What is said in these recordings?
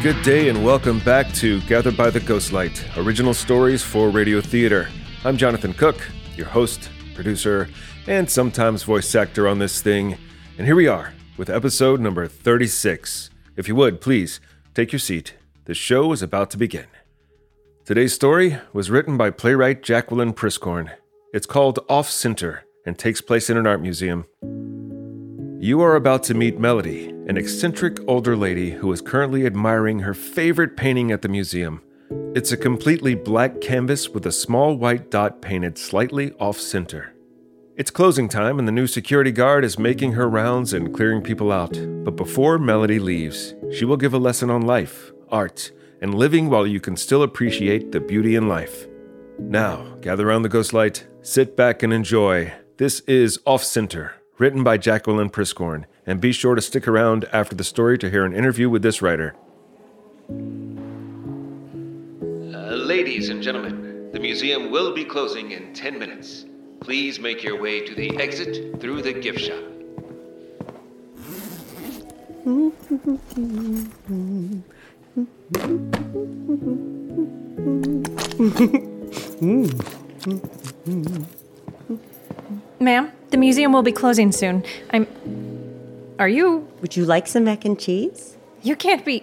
Good day, and welcome back to Gathered by the Ghostlight Original Stories for Radio Theater. I'm Jonathan Cook, your host, producer, and sometimes voice actor on this thing. And here we are with episode number 36. If you would, please take your seat. The show is about to begin. Today's story was written by playwright Jacquelyn Priskorn. It's called Off Center and takes place in an art museum. You are about to meet Melody, an eccentric older lady who is currently admiring her favorite painting at the museum. It's a completely black canvas with a small white dot painted slightly off center. It's closing time, and the new security guard is making her rounds and clearing people out. But before Melody leaves, she will give a lesson on life, art, and living while you can still appreciate the beauty in life. Now, gather around the ghost light, sit back, and enjoy. This is Off Center, written by Jacquelyn Priskorn, and be sure to stick around after the story to hear an interview with this writer. Uh, ladies and gentlemen, the museum will be closing in 10 minutes. Please make your way to the exit through the gift shop. Ma'am, the museum will be closing soon. I'm. Are you. Would you like some mac and cheese? You can't be.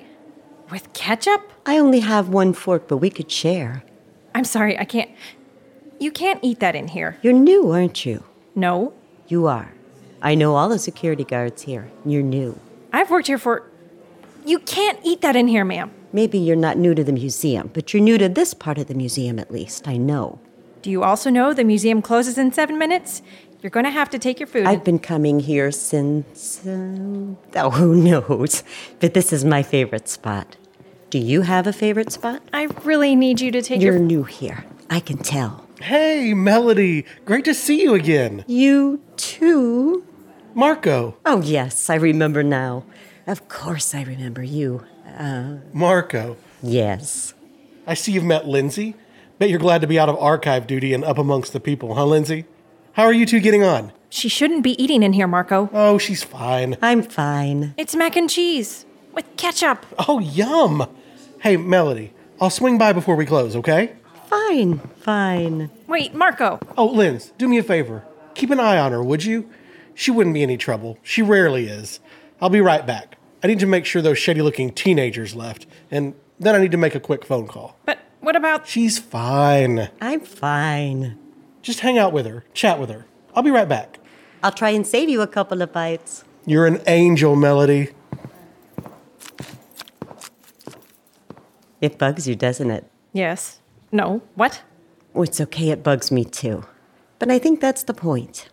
With ketchup? I only have one fork, but we could share. I'm sorry, I can't. You can't eat that in here. You're new, aren't you? No. You are. I know all the security guards here. You're new. I've worked here for. You can't eat that in here, ma'am. Maybe you're not new to the museum, but you're new to this part of the museum at least. I know. Do you also know the museum closes in seven minutes? You're going to have to take your food. I've been coming here since. Uh, oh, who knows? But this is my favorite spot. Do you have a favorite spot? I really need you to take You're your. new here. I can tell. Hey, Melody. Great to see you again. You too? Marco. Oh, yes, I remember now. Of course, I remember you. Uh, Marco. yes. I see you've met Lindsay. Bet you're glad to be out of archive duty and up amongst the people, huh, Lindsay? How are you two getting on? She shouldn't be eating in here, Marco. Oh, she's fine. I'm fine. It's mac and cheese with ketchup. Oh, yum. Hey, Melody, I'll swing by before we close, okay? Fine, fine. Wait, Marco. Oh, Linz, do me a favor. Keep an eye on her, would you? She wouldn't be any trouble. She rarely is. I'll be right back. I need to make sure those shady looking teenagers left, and then I need to make a quick phone call. But what about. She's fine. I'm fine. Just hang out with her, chat with her. I'll be right back. I'll try and save you a couple of bites. You're an angel, Melody. It bugs you, doesn't it? Yes. No. What? Oh, it's okay, it bugs me too. But I think that's the point.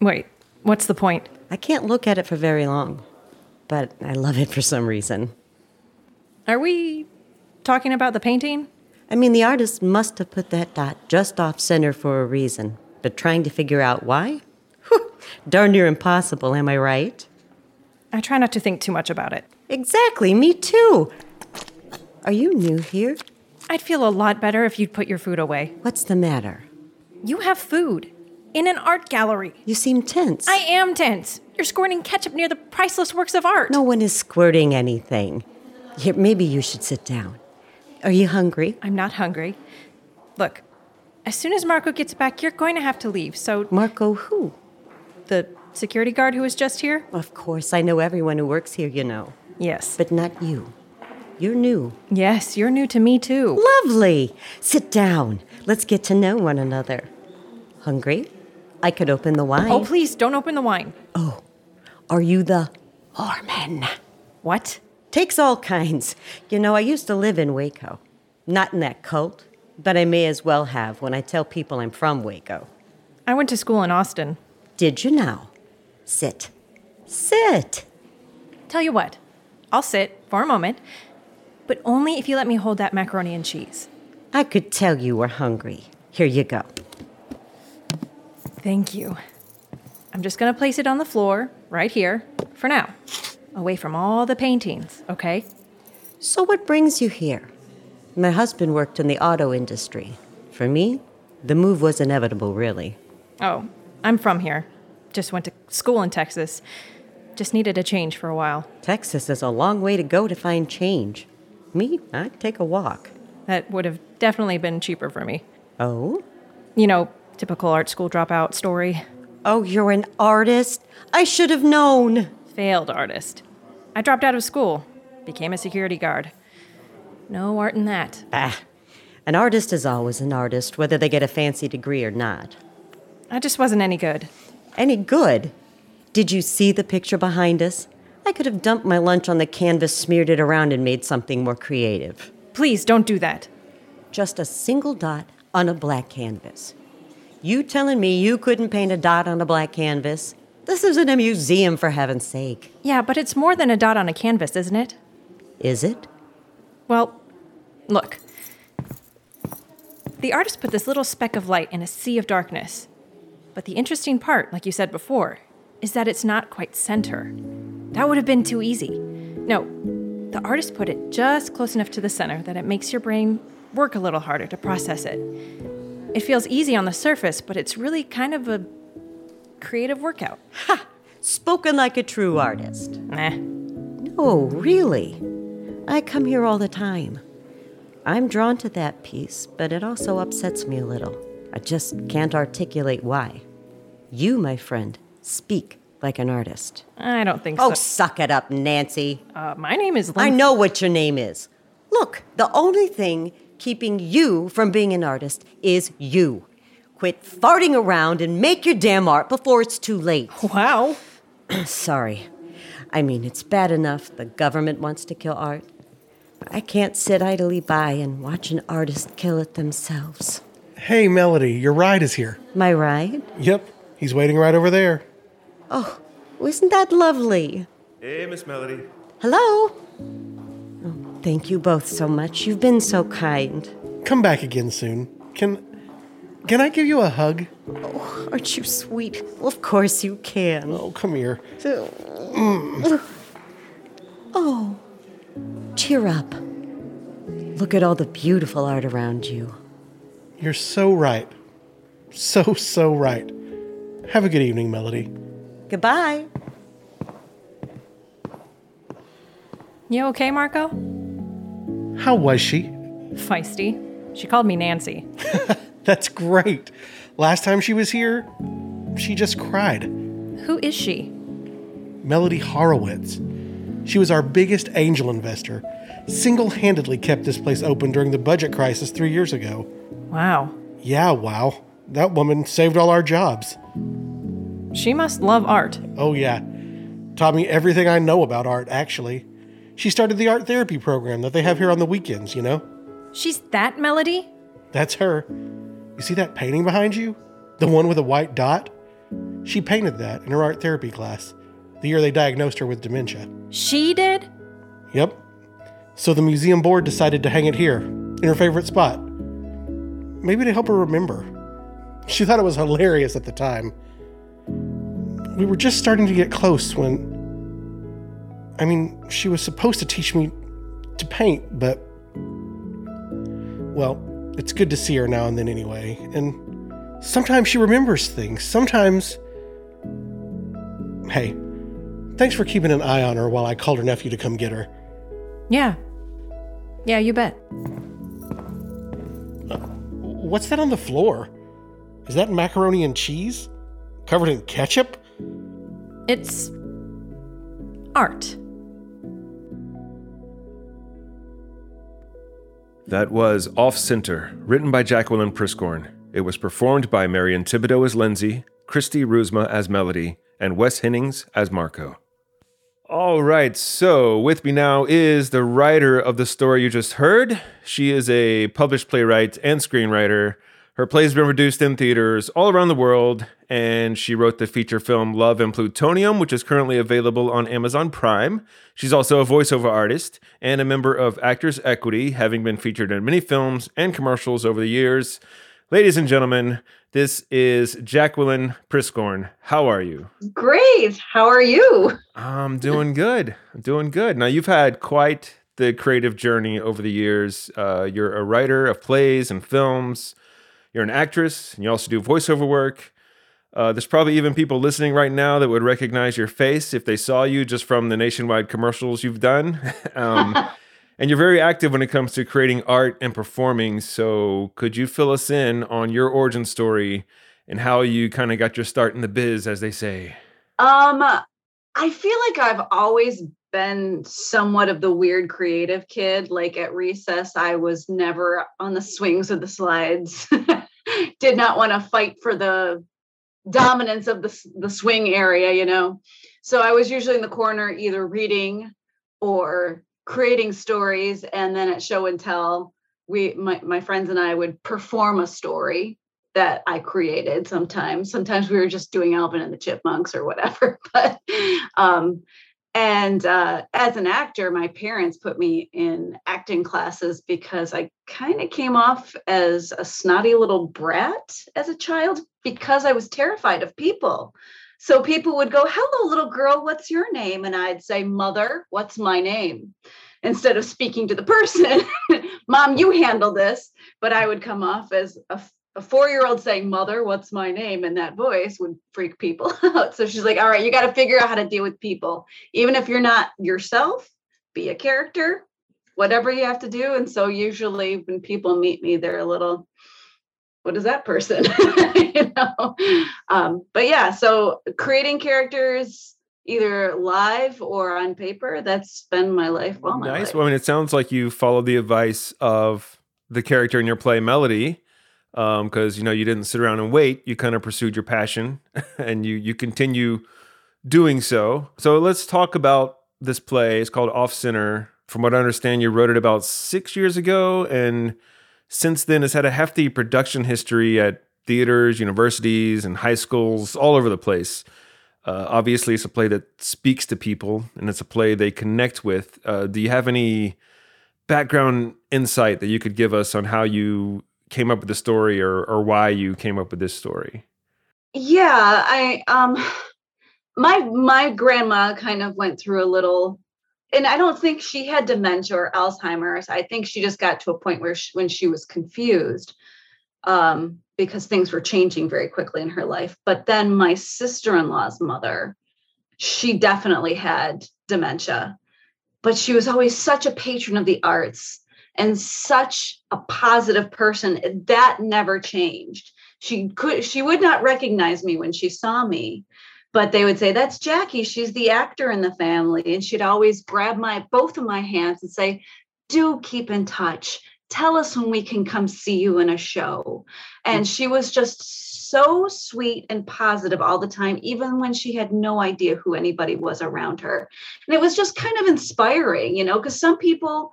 Wait, what's the point? I can't look at it for very long, but I love it for some reason. Are we talking about the painting? I mean, the artist must have put that dot just off center for a reason, but trying to figure out why? Whew, darn near impossible, am I right? I try not to think too much about it. Exactly, me too. Are you new here? I'd feel a lot better if you'd put your food away. What's the matter? You have food in an art gallery. You seem tense. I am tense. You're squirting ketchup near the priceless works of art. No one is squirting anything. Here, maybe you should sit down. Are you hungry? I'm not hungry. Look, as soon as Marco gets back, you're going to have to leave. So, Marco, who? the security guard who was just here? Of course, I know everyone who works here, you know. Yes. But not you. You're new. yes, you're new to me too. Lovely. Sit down. Let's get to know one another. Hungry? I could open the wine. Oh, please don't open the wine. Oh, are you the Mormon? What? Takes all kinds. You know, I used to live in Waco. Not in that cult, but I may as well have when I tell people I'm from Waco. I went to school in Austin. Did you now? Sit. Sit. Tell you what, I'll sit for a moment, but only if you let me hold that macaroni and cheese. I could tell you were hungry. Here you go. Thank you. I'm just gonna place it on the floor, right here, for now. Away from all the paintings, okay? So, what brings you here? My husband worked in the auto industry. For me, the move was inevitable, really. Oh, I'm from here. Just went to school in Texas. Just needed a change for a while. Texas is a long way to go to find change. Me, I'd take a walk. That would have definitely been cheaper for me. Oh? You know, typical art school dropout story. Oh, you're an artist? I should have known. Failed artist. I dropped out of school, became a security guard. No art in that. Ah, an artist is always an artist, whether they get a fancy degree or not. I just wasn't any good. Any good? Did you see the picture behind us? I could have dumped my lunch on the canvas, smeared it around, and made something more creative. Please don't do that. Just a single dot on a black canvas. You telling me you couldn't paint a dot on a black canvas? This isn't a museum, for heaven's sake. Yeah, but it's more than a dot on a canvas, isn't it? Is it? Well, look. The artist put this little speck of light in a sea of darkness. But the interesting part, like you said before, is that it's not quite center. That would have been too easy. No, the artist put it just close enough to the center that it makes your brain work a little harder to process it. It feels easy on the surface, but it's really kind of a creative workout. Ha! Spoken like a true artist. Nah. No, really. I come here all the time. I'm drawn to that piece, but it also upsets me a little. I just can't articulate why. You, my friend, speak like an artist. I don't think Oh, so. Oh, suck it up, Nancy. Uh, my name is I know what your name is. Look, the only thing keeping you from being an artist is you. Quit farting around and make your damn art before it's too late. Wow. Sorry. I mean, it's bad enough the government wants to kill art. I can't sit idly by and watch an artist kill it themselves. Hey, Melody, your ride is here. My ride? Yep, he's waiting right over there. Oh, isn't that lovely? Hey, Miss Melody. Hello? Oh, thank you both so much. You've been so kind. Come back again soon. Can can I give you a hug? Oh, aren't you sweet? Well, of course you can. Oh, come here. Oh, cheer up. Look at all the beautiful art around you. You're so right. So so right. Have a good evening, Melody. Goodbye. You okay, Marco? How was she? Feisty. She called me Nancy. That's great. Last time she was here, she just cried. Who is she? Melody Horowitz. She was our biggest angel investor. Single handedly kept this place open during the budget crisis three years ago. Wow. Yeah, wow. That woman saved all our jobs. She must love art. Oh, yeah. Taught me everything I know about art, actually. She started the art therapy program that they have here on the weekends, you know? She's that Melody? That's her. You see that painting behind you? The one with a white dot? She painted that in her art therapy class, the year they diagnosed her with dementia. She did? Yep. So the museum board decided to hang it here, in her favorite spot. Maybe to help her remember. She thought it was hilarious at the time. We were just starting to get close when. I mean, she was supposed to teach me to paint, but. Well, it's good to see her now and then anyway. And sometimes she remembers things. Sometimes. Hey, thanks for keeping an eye on her while I called her nephew to come get her. Yeah. Yeah, you bet. Uh, what's that on the floor? Is that macaroni and cheese? Covered in ketchup? It's art. That was Off Center, written by Jacquelyn Priskorn. It was performed by Marian Thibodeau as Lindsay, Christy Roosma as Melody, and Wes Hennings as Marco. All right, so with me now is the writer of the story you just heard. She is a published playwright and screenwriter. Her plays have been produced in theaters all around the world, and she wrote the feature film Love and Plutonium, which is currently available on Amazon Prime. She's also a voiceover artist and a member of Actors Equity, having been featured in many films and commercials over the years. Ladies and gentlemen, this is Jacquelyn Priskorn. How are you? Great. How are you? I'm doing good. I'm doing good. Now, you've had quite the creative journey over the years. Uh, you're a writer of plays and films you're an actress and you also do voiceover work. Uh, there's probably even people listening right now that would recognize your face if they saw you just from the nationwide commercials you've done. um, and you're very active when it comes to creating art and performing. So, could you fill us in on your origin story and how you kind of got your start in the biz, as they say? Um, I feel like I've always been somewhat of the weird creative kid. Like at recess, I was never on the swings or the slides. did not want to fight for the dominance of the, the swing area, you know. So I was usually in the corner either reading or creating stories. And then at show and tell, we my, my friends and I would perform a story that I created sometimes. Sometimes we were just doing Alvin and the Chipmunks or whatever. But um, and uh, as an actor, my parents put me in acting classes because I kind of came off as a snotty little brat as a child because I was terrified of people. So people would go, Hello, little girl, what's your name? And I'd say, Mother, what's my name? Instead of speaking to the person, Mom, you handle this. But I would come off as a a four year old saying, Mother, what's my name? in that voice would freak people out. So she's like, All right, you got to figure out how to deal with people. Even if you're not yourself, be a character, whatever you have to do. And so usually when people meet me, they're a little, what is that person? you know? Um, but yeah, so creating characters either live or on paper, that's been my life. All my nice. Life. Well, I mean, it sounds like you followed the advice of the character in your play, Melody because um, you know you didn't sit around and wait. You kind of pursued your passion, and you you continue doing so. So let's talk about this play. It's called Off Center. From what I understand, you wrote it about six years ago, and since then it's had a hefty production history at theaters, universities, and high schools all over the place. Uh, obviously, it's a play that speaks to people, and it's a play they connect with. Uh, do you have any background insight that you could give us on how you came up with the story or or why you came up with this story. Yeah, I um my my grandma kind of went through a little and I don't think she had dementia or Alzheimer's. I think she just got to a point where she, when she was confused um, because things were changing very quickly in her life. But then my sister-in-law's mother, she definitely had dementia, but she was always such a patron of the arts and such a positive person that never changed. She could she would not recognize me when she saw me but they would say that's jackie. She's the actor in the family. And she'd always grab my both of my hands and say do keep in touch. Tell us when we can come see you in a show. And she was just so sweet and positive all the time even when she had no idea who anybody was around her. And it was just kind of inspiring you know because some people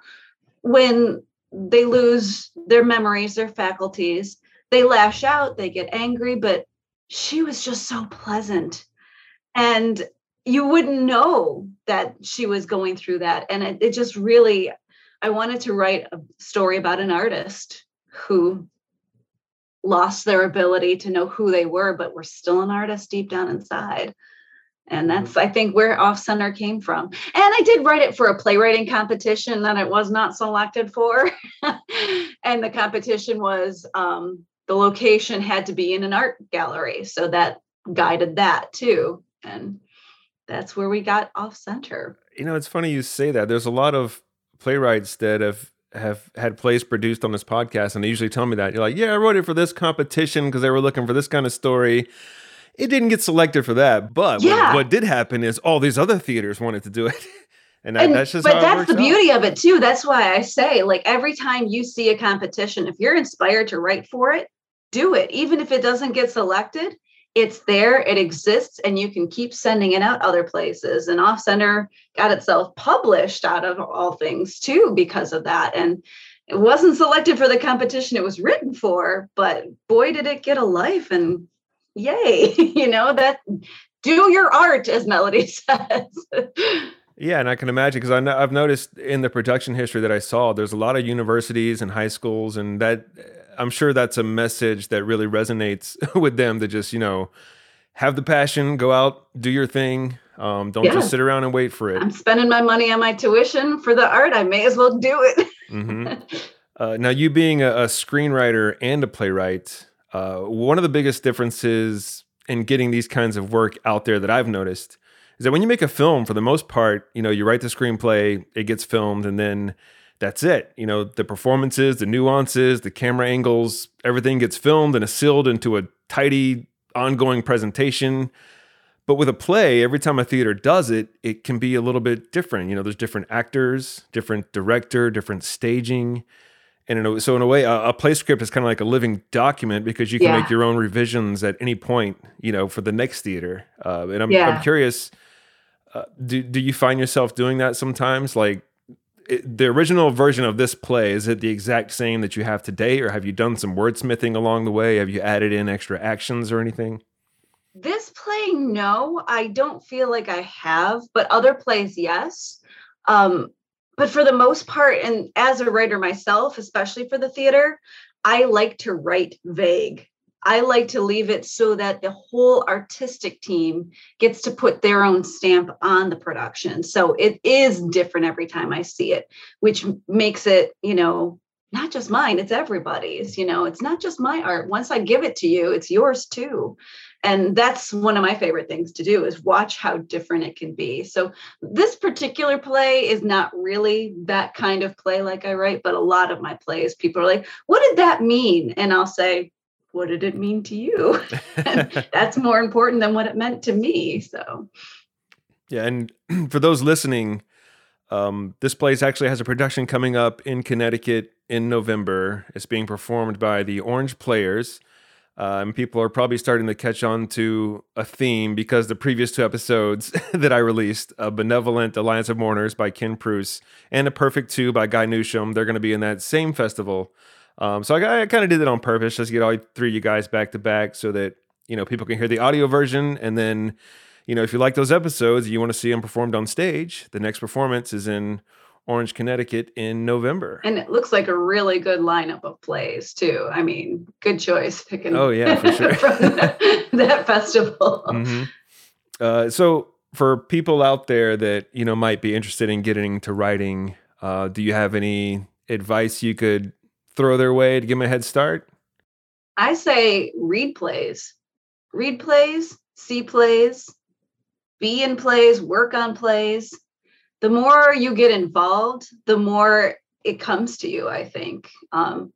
when they lose their memories, their faculties, they lash out, they get angry, but she was just so pleasant. And you wouldn't know that she was going through that. And it, it just really, I wanted to write a story about an artist who lost their ability to know who they were, but were still an artist deep down inside and mm-hmm. that's i think where off center came from. And i did write it for a playwriting competition that it was not selected for. And the competition was um, the location had to be in an art gallery. So that guided that too. And that's where we got off center. You know it's funny you say that. There's a lot of playwrights that have have had plays produced on this podcast and they usually tell me that. You're like yeah i wrote it for this competition because they were looking for this kind of story it didn't get selected for that. But yeah. what, what, did happen is all these other theaters wanted to do it. And, and that's just but that's the beauty of it too. That's why I say, like every time you see a competition, if you're inspired to write for it, do it. Even if it doesn't get selected, it's there, it exists, and you can keep sending it out other places. And Off Center got itself published out of all things too because of that. And it wasn't selected for the competition it was written for, but boy, did it get a life and yay, you know, that do your art, as Melody says. Yeah, and I can imagine because I I've noticed in the production history that I saw, there's a lot of universities and high schools, and that I'm sure that's a message that really resonates with them to just you know have the passion, go out, do your thing. Um, don't yeah. just sit around and wait for it. I'm spending my money on my tuition for the art. I may as well do it. mm-hmm. uh, now, you being a, a, screenwriter and a playwright, uh, one of the biggest differences in getting these kinds of work out there that I've noticed is that when you make a film, for the most part, you know, you write the screenplay, it gets filmed, and then that's it. You know, the performances, the nuances, the camera angles, everything gets filmed and is sealed into a tidy, ongoing presentation. But with a play, every time a theater does it, it can be a little bit different. You know, there's different actors, different director, different staging. And in a, so, in a way, a, a play script is kind of like a living document because you can yeah. make your own revisions at any point, you know, for the next theater. Uh, and I'm, yeah. I'm curious uh, do do you find yourself doing that sometimes? Like it, the original version of this play is it the exact same that you have today, or have you done some wordsmithing along the way? Have you added in extra actions or anything? This play, no, I don't feel like I have, but other plays, yes. Um, but for the most part, and as a writer myself, especially for the theater, I like to write vague. I like to leave it so that the whole artistic team gets to put their own stamp on the production. So it is different every time I see it, which makes it, you know, not just mine, it's everybody's, you know, it's not just my art. Once I give it to you, it's yours too. And that's one of my favorite things to do is watch how different it can be. So this particular play is not really that kind of play like I write, but a lot of my plays, people are like, what did that mean? And I'll say, what did it mean to you? that's more important than what it meant to me. So, yeah. And for those listening, um, this place actually has a production coming up in Connecticut in November. It's being performed by the Orange Players. Uh, and people are probably starting to catch on to a theme because the previous two episodes that I released, a Benevolent Alliance of Mourners by Ken Pruce and A Perfect Two by Guy Newsham, they're going to be in that same festival. Um, so I, I kind of did it on purpose, just to get all three of you guys back to back, so that you know people can hear the audio version, and then you know if you like those episodes, you want to see them performed on stage. The next performance is in Orange, Connecticut in November. And it looks like a really good lineup of plays too. I mean, good choice picking. Oh yeah, for sure. that, that, festival. Mm-hmm. Uh, so for people out there that you know might be interested in getting to writing, uh, do you have any advice you could throw their way to give them a head start? I say read plays, read plays, see plays, be in plays, work on plays. The more you get involved, the more it comes to you, I think. Um,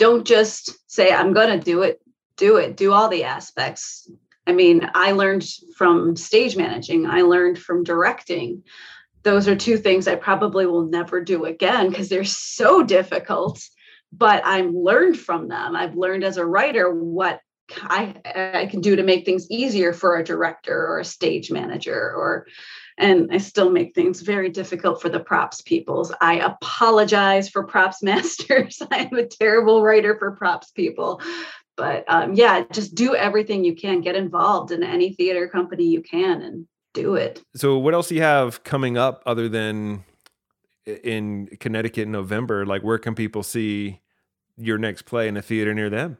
don't just say, I'm going to do it, do it, do all the aspects. I mean, I learned from stage managing, I learned from directing those are two things I probably will never do again because they're so difficult. But I've learned from them. I've learned as a writer what I, I can do to make things easier for a director or a stage manager or and I still make things very difficult for the props peoples. I apologize for props masters. I'm a terrible writer for props people. But um, yeah, just do everything you can. Get involved in any theater company you can and do it. So, what else do you have coming up other than in Connecticut in November? Like, where can people see your next play in a theater near them?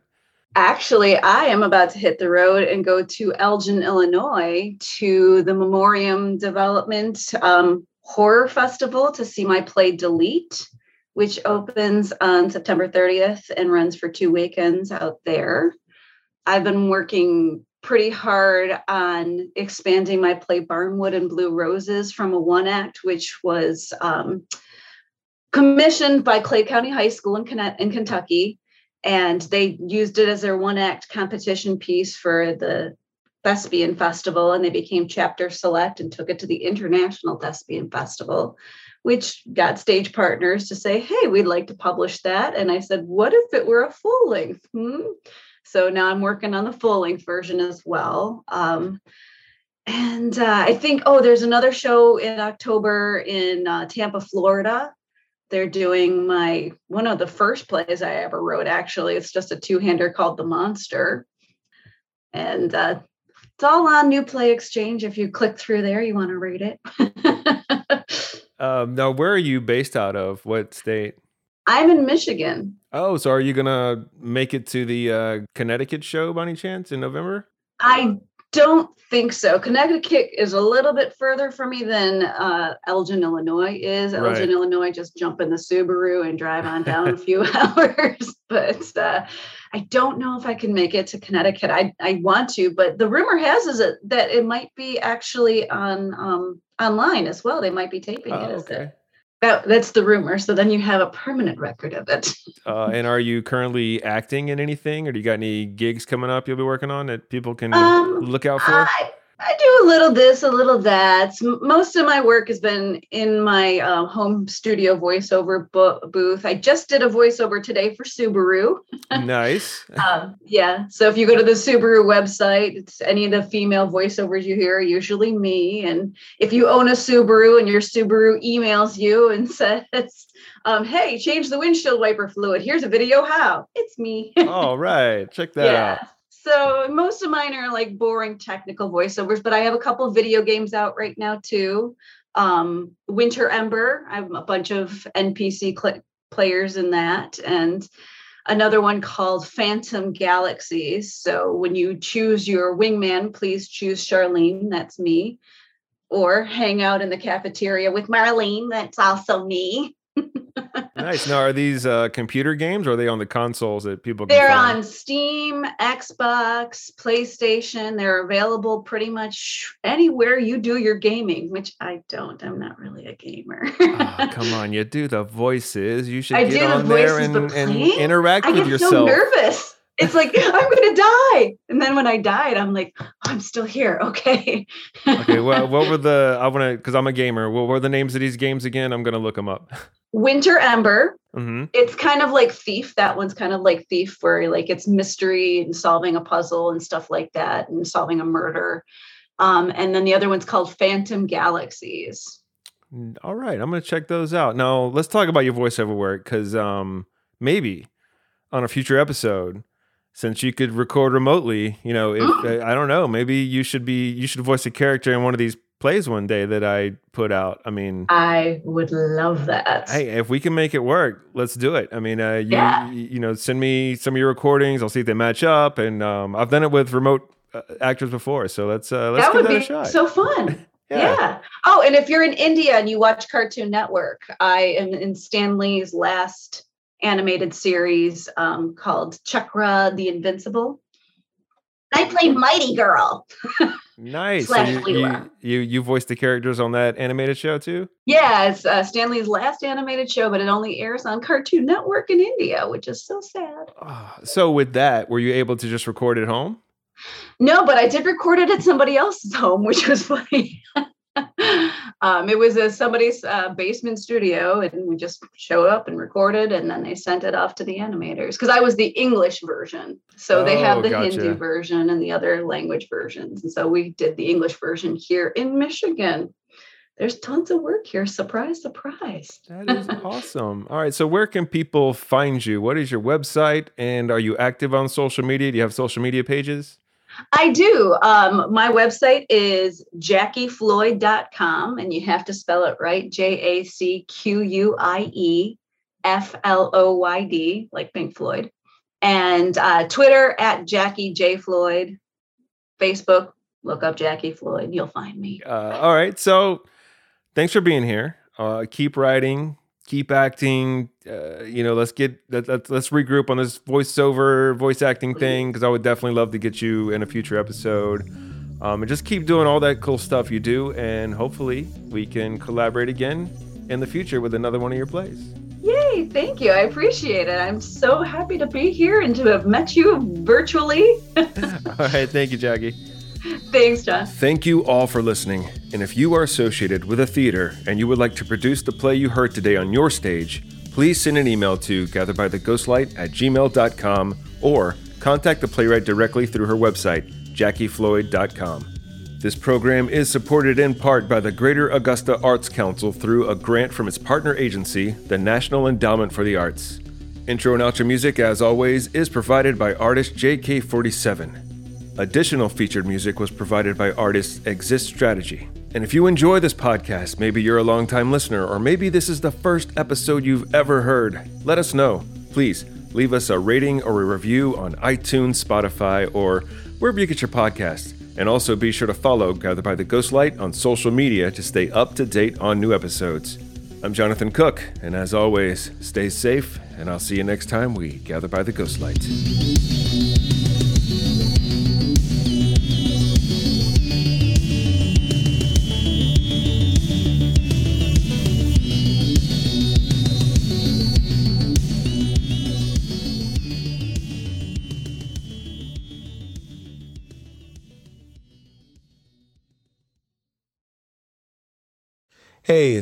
Actually, I am about to hit the road and go to Elgin, Illinois, to the Memoriam Development um, Horror Festival to see my play Delete, which opens on September 30th and runs for two weekends out there. I've been working pretty hard on expanding my play Barnwood and Blue Roses from a one act, which was um, commissioned by Clay County High School in, in Kentucky. And they used it as their one act competition piece for the Thespian Festival, and they became chapter select and took it to the International Thespian Festival, which got stage partners to say, Hey, we'd like to publish that. And I said, What if it were a full length? Hmm? So now I'm working on the full length version as well. Um, and uh, I think, oh, there's another show in October in uh, Tampa, Florida they're doing my one of the first plays I ever wrote. Actually, it's just a two-hander called The Monster, and uh, it's all on New Play Exchange. If you click through there, you want to read it. um, now, where are you based out of? What state? I'm in Michigan. Oh, so are you gonna make it to the uh, Connecticut show by any chance in November? I don't think so. Connecticut is a little bit further for me than uh, Elgin, Illinois is. Right. Elgin, Illinois, just jump in the Subaru and drive on down a few hours. But uh, I don't know if I can make it to Connecticut. I, I want to, but the rumor has is it, that it might be actually on um, online as well. They might be taping Oh, it. Okay. a, that, that's the rumor. So then you have a permanent record of it. Uh, and are you currently acting in anything, or do you got any gigs coming up you'll be working on that people can Um, look out for? I, I do a little this, a little that. Most of my work has been in my uh, home studio voiceover bo- booth. I just did a voiceover today for Subaru. nice. Um, yeah. So if you go to the Subaru website, it's any of the female voiceovers you hear are usually me. And if you own a Subaru and your Subaru emails you and says, um, "Hey, change the windshield wiper fluid. Here's a video how." It's me. All right, check that out. So most of mine are like boring technical voiceovers, but I have a couple video games out right now too. Um, Winter Ember. I have a bunch of NPC cl- players in that, and another one called Phantom Galaxies. So when you choose your wingman, please choose Charlene. That's me. Or hang out in the cafeteria with Marlene. That's also me. Nice. Now, are these uh, computer games, or are they on the consoles that people? Can They're find? on Steam, Xbox, PlayStation. They're available pretty much anywhere you do your gaming, which I don't. I'm not really a gamer. Oh, come on, you do the voices. You should I get do the on there and, and interact I with get yourself. so nervous. It's like I'm gonna die, and then when I died, I'm like, I'm still here. Okay. okay, well, what were the? I want to because I'm a gamer. What were the names of these games again? I'm gonna look them up. Winter Ember. hmm It's kind of like Thief. That one's kind of like Thief, where like it's mystery and solving a puzzle and stuff like that, and solving a murder. Um, and then the other one's called Phantom Galaxies. All right, I'm gonna check those out. Now, let's talk about your voiceover work because um, maybe on a future episode, since you could record remotely, you know, if Mm. I don't know, maybe you should be you should voice a character in one of these plays one day that I put out. I mean, I would love that. hey, if we can make it work, let's do it. I mean, uh, you Yeah. you know, send me some of your recordings. I'll see if they match up, and um, I've done it with remote uh, actors before, so let's uh, let's that give would that be a shot. so fun. yeah. Oh, and if you're in India and you watch Cartoon Network, I am in Stan Lee's last animated series um, called Chakra the Invincible. I play Mighty Girl. Nice. You, you you you voiced the characters on that animated show too. Yeah, it's uh, Stan Lee's last animated show, but it only airs on Cartoon Network in India, which is so sad. Ah, so with that, were you able to just record at home? No, but I did record it at somebody else's home, which was funny. um, it was a somebody's uh, basement studio, and we just showed up and recorded, and then they sent it off to the animators because I was the English version, so they Oh, have the gotcha. Hindu version and the other language versions, and so we did the English version here in Michigan. There's tons of work here. Surprise, surprise. That is awesome. All right. So where can people find you? What is your website? And are you active on social media? Do you have social media pages? I do. Um, my website is jacquiefloyd.com, and you have to spell it right J A C Q U I E F L O Y D, like Pink Floyd. And uh, Twitter at Jackie J. Floyd. Facebook, look up Jackie Floyd. You'll find me. Uh, all right. So thanks for being here. Uh, keep writing, keep acting. Uh, you know, let's get let, let, let's regroup on this voiceover, voice acting thing because I would definitely love to get you in a future episode. Um, and just keep doing all that cool stuff you do, and hopefully we can collaborate again in the future with another one of your plays. Yay, thank you. I appreciate it. I'm so happy to be here and to have met you virtually. all right. Thank you, Jackie. Thanks, John. Thank you all for listening. And if you are associated with a theater and you would like to produce the play you heard today on your stage, please send an email to gatheredbytheghostlight at gmail.com or contact the playwright directly through her website, jacquiefloyd.com. This program is supported in part by the Greater Augusta Arts Council through a grant from its partner agency, the National Endowment for the Arts. Intro and outro music, as always, is provided by artist JK47. Additional featured music was provided by artist Exist Strategy. And if you enjoy this podcast, maybe you're a longtime listener, or maybe this is the first episode you've ever heard, let us know. Please leave us a rating or a review on iTunes, Spotify, or wherever you get your podcasts. And also be sure to follow Gathered by the Ghostlight on social media to stay up to date on new episodes. I'm Jonathan Cook, and as always, stay safe, and I'll see you next time we gather by the Ghostlight.